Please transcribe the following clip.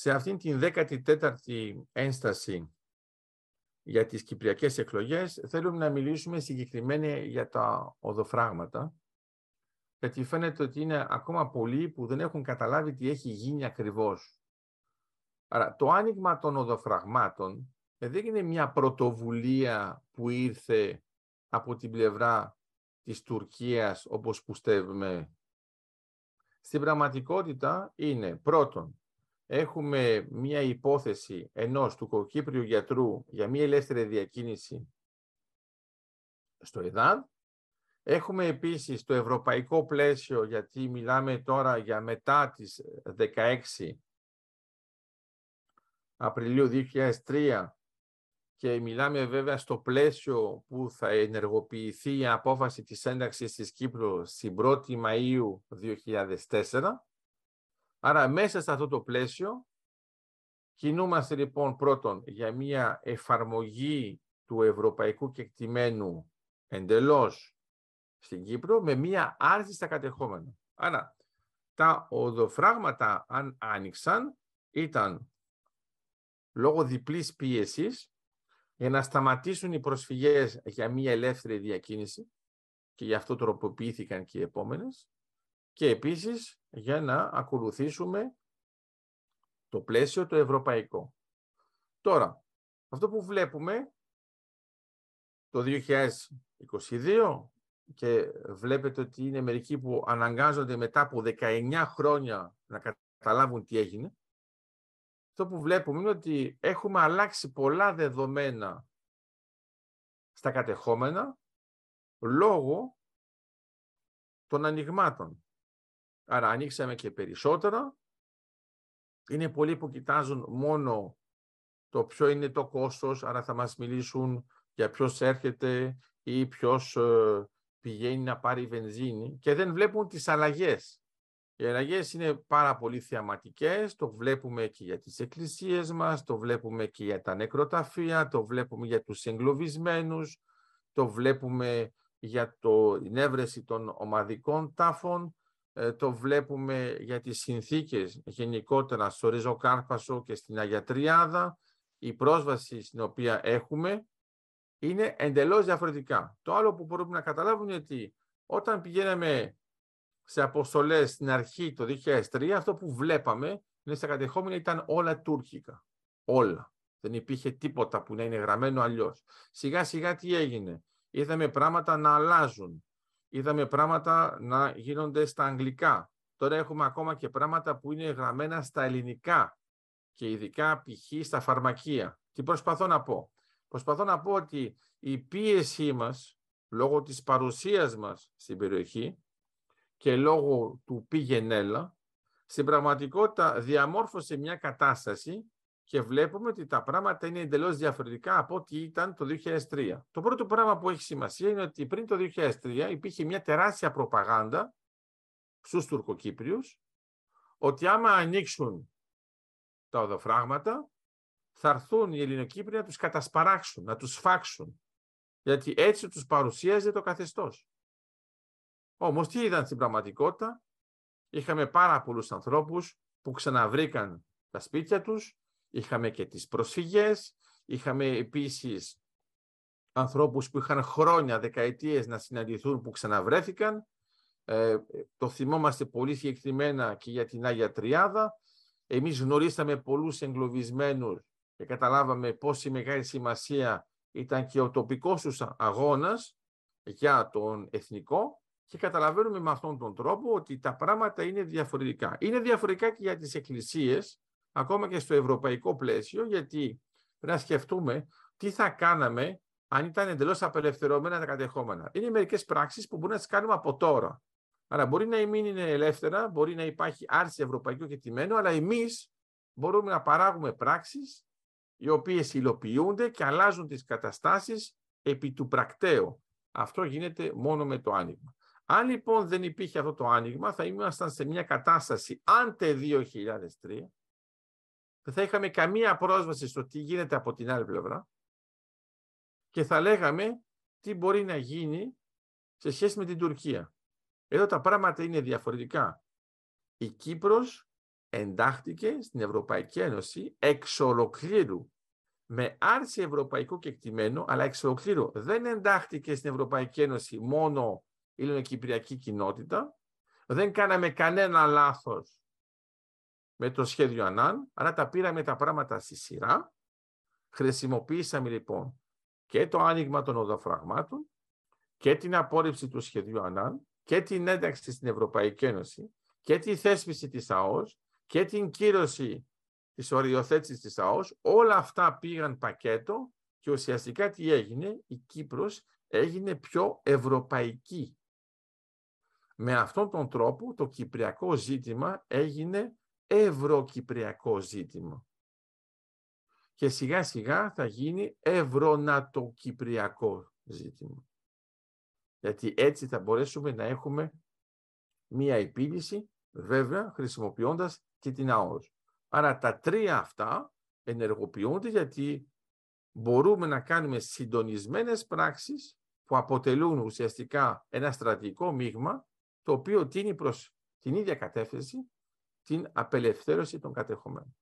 σε αυτήν την 14η ένσταση για τις κυπριακές εκλογές θέλουμε να μιλήσουμε συγκεκριμένα για τα οδοφράγματα γιατί φαίνεται ότι είναι ακόμα πολλοί που δεν έχουν καταλάβει τι έχει γίνει ακριβώς. Άρα το άνοιγμα των οδοφραγμάτων δεν είναι μια πρωτοβουλία που ήρθε από την πλευρά της Τουρκίας όπως πιστεύουμε. Στην πραγματικότητα είναι πρώτον έχουμε μια υπόθεση ενός του κοκύπριου γιατρού για μια ελεύθερη διακίνηση στο ΕΔΑΔ. Έχουμε επίσης το ευρωπαϊκό πλαίσιο, γιατί μιλάμε τώρα για μετά τις 16 Απριλίου 2003 και μιλάμε βέβαια στο πλαίσιο που θα ενεργοποιηθεί η απόφαση της ένταξης της Κύπρου στην 1η Μαΐου 2004 Άρα μέσα σε αυτό το πλαίσιο κινούμαστε λοιπόν πρώτον για μια εφαρμογή του ευρωπαϊκού κεκτημένου εντελώς στην Κύπρο με μια άρση στα κατεχόμενα. Άρα τα οδοφράγματα αν άνοιξαν ήταν λόγω διπλής πίεσης για να σταματήσουν οι προσφυγές για μια ελεύθερη διακίνηση και γι' αυτό τροποποιήθηκαν και οι επόμενες και επίσης για να ακολουθήσουμε το πλαίσιο το ευρωπαϊκό. Τώρα, αυτό που βλέπουμε το 2022 και βλέπετε ότι είναι μερικοί που αναγκάζονται μετά από 19 χρόνια να καταλάβουν τι έγινε. Αυτό που βλέπουμε είναι ότι έχουμε αλλάξει πολλά δεδομένα στα κατεχόμενα λόγω των ανοιγμάτων. Άρα ανοίξαμε και περισσότερα. Είναι πολλοί που κοιτάζουν μόνο το ποιο είναι το κόστος, άρα θα μας μιλήσουν για ποιος έρχεται ή ποιος ε, πηγαίνει να πάρει βενζίνη και δεν βλέπουν τις αλλαγές. Οι αλλαγές είναι πάρα πολύ θεαματικές, το βλέπουμε και για τις εκκλησίες μας, το βλέπουμε και για τα νεκροταφεία, το βλέπουμε για τους εγκλωβισμένους, το βλέπουμε για το, την έβρεση των ομαδικών τάφων, ε, το βλέπουμε για τις συνθήκες γενικότερα στο Ριζοκάρπασο και στην Αγιατριάδα, η πρόσβαση στην οποία έχουμε είναι εντελώς διαφορετικά. Το άλλο που μπορούμε να καταλάβουμε είναι ότι όταν πηγαίναμε σε αποστολές στην αρχή το 2003, αυτό που βλέπαμε είναι στα κατεχόμενα ήταν όλα τουρκικά. Όλα. Δεν υπήρχε τίποτα που να είναι γραμμένο αλλιώς. Σιγά σιγά τι έγινε. Είδαμε πράγματα να αλλάζουν είδαμε πράγματα να γίνονται στα αγγλικά. Τώρα έχουμε ακόμα και πράγματα που είναι γραμμένα στα ελληνικά και ειδικά π.χ. στα φαρμακεία. Τι προσπαθώ να πω; Προσπαθώ να πω ότι η πίεσή μας, λόγω της παρουσίας μας στην περιοχή και λόγω του πηγενέλα, στην πραγματικότητα διαμόρφωσε μια κατάσταση και βλέπουμε ότι τα πράγματα είναι εντελώς διαφορετικά από ό,τι ήταν το 2003. Το πρώτο πράγμα που έχει σημασία είναι ότι πριν το 2003 υπήρχε μια τεράστια προπαγάνδα στους Τουρκοκύπριους ότι άμα ανοίξουν τα οδοφράγματα θα έρθουν οι Ελληνοκύπριοι να τους κατασπαράξουν, να τους φάξουν. Γιατί έτσι τους παρουσίαζε το καθεστώς. Όμως τι είδαν στην πραγματικότητα; Είχαμε πάρα πολλούς ανθρώπους που ξαναβρήκαν τα σπίτια τους, είχαμε και τις προσφυγές, είχαμε επίσης ανθρώπους που είχαν χρόνια, δεκαετίες να συναντηθούν που ξαναβρέθηκαν. Ε, το θυμόμαστε πολύ συγκεκριμένα και για την Άγια Τριάδα. Εμείς γνωρίσαμε πολλούς εγκλωβισμένους και καταλάβαμε πόση μεγάλη σημασία ήταν και ο τοπικός τους αγώνας για τον εθνικό και καταλαβαίνουμε με αυτόν τον τρόπο ότι τα πράγματα είναι διαφορετικά. Είναι διαφορετικά και για τις εκκλησίες, ακόμα και στο ευρωπαϊκό πλαίσιο, γιατί πρέπει να σκεφτούμε τι θα κάναμε αν ήταν εντελώς απελευθερωμένα τα κατεχόμενα. Είναι μερικές πράξεις που μπορούμε να τις κάνουμε από τώρα. Άρα μπορεί να μην είναι ελεύθερα, μπορεί να υπάρχει άρση ευρωπαϊκού κεκτημένου, αλλά εμείς μπορούμε να παράγουμε πράξεις οι οποίες υλοποιούνται και αλλάζουν τις καταστάσεις επί του πρακτέου. Αυτό γίνεται μόνο με το άνοιγμα. Αν λοιπόν δεν υπήρχε αυτό το άνοιγμα, θα ήμασταν σε μια κατάσταση άντε 2003, δεν θα είχαμε καμία πρόσβαση στο τι γίνεται από την άλλη πλευρά και θα λέγαμε τι μπορεί να γίνει σε σχέση με την Τουρκία. Εδώ τα πράγματα είναι διαφορετικά. Η Κύπρος εντάχθηκε στην Ευρωπαϊκή Ένωση εξ ολοκλήρου με άρση ευρωπαϊκού κεκτημένου, αλλά εξ ολοκλήρου δεν εντάχθηκε στην Ευρωπαϊκή Ένωση μόνο η ελληνοκυπριακή κοινότητα, δεν κάναμε κανένα λάθος με το σχέδιο Ανάν, αλλά τα πήραμε τα πράγματα στη σειρά. Χρησιμοποίησαμε λοιπόν και το άνοιγμα των οδοφραγμάτων και την απόρριψη του σχεδίου Ανάν και την ένταξη στην Ευρωπαϊκή Ένωση και τη θέσπιση της ΑΟΣ και την κύρωση της οριοθέτησης της ΑΟΣ, όλα αυτά πήγαν πακέτο και ουσιαστικά τι έγινε, η Κύπρος έγινε πιο ευρωπαϊκή. Με αυτόν τον τρόπο το κυπριακό ζήτημα έγινε ευρωκυπριακό ζήτημα. Και σιγά σιγά θα γίνει ευρωνατοκυπριακό ζήτημα. Γιατί έτσι θα μπορέσουμε να έχουμε μία επίλυση, βέβαια, χρησιμοποιώντας και την ΑΟΣ. Άρα τα τρία αυτά ενεργοποιούνται γιατί μπορούμε να κάνουμε συντονισμένες πράξεις που αποτελούν ουσιαστικά ένα στρατηγικό μείγμα το οποίο τίνει προς την ίδια κατεύθυνση την απελευθέρωση των κατεχομένων.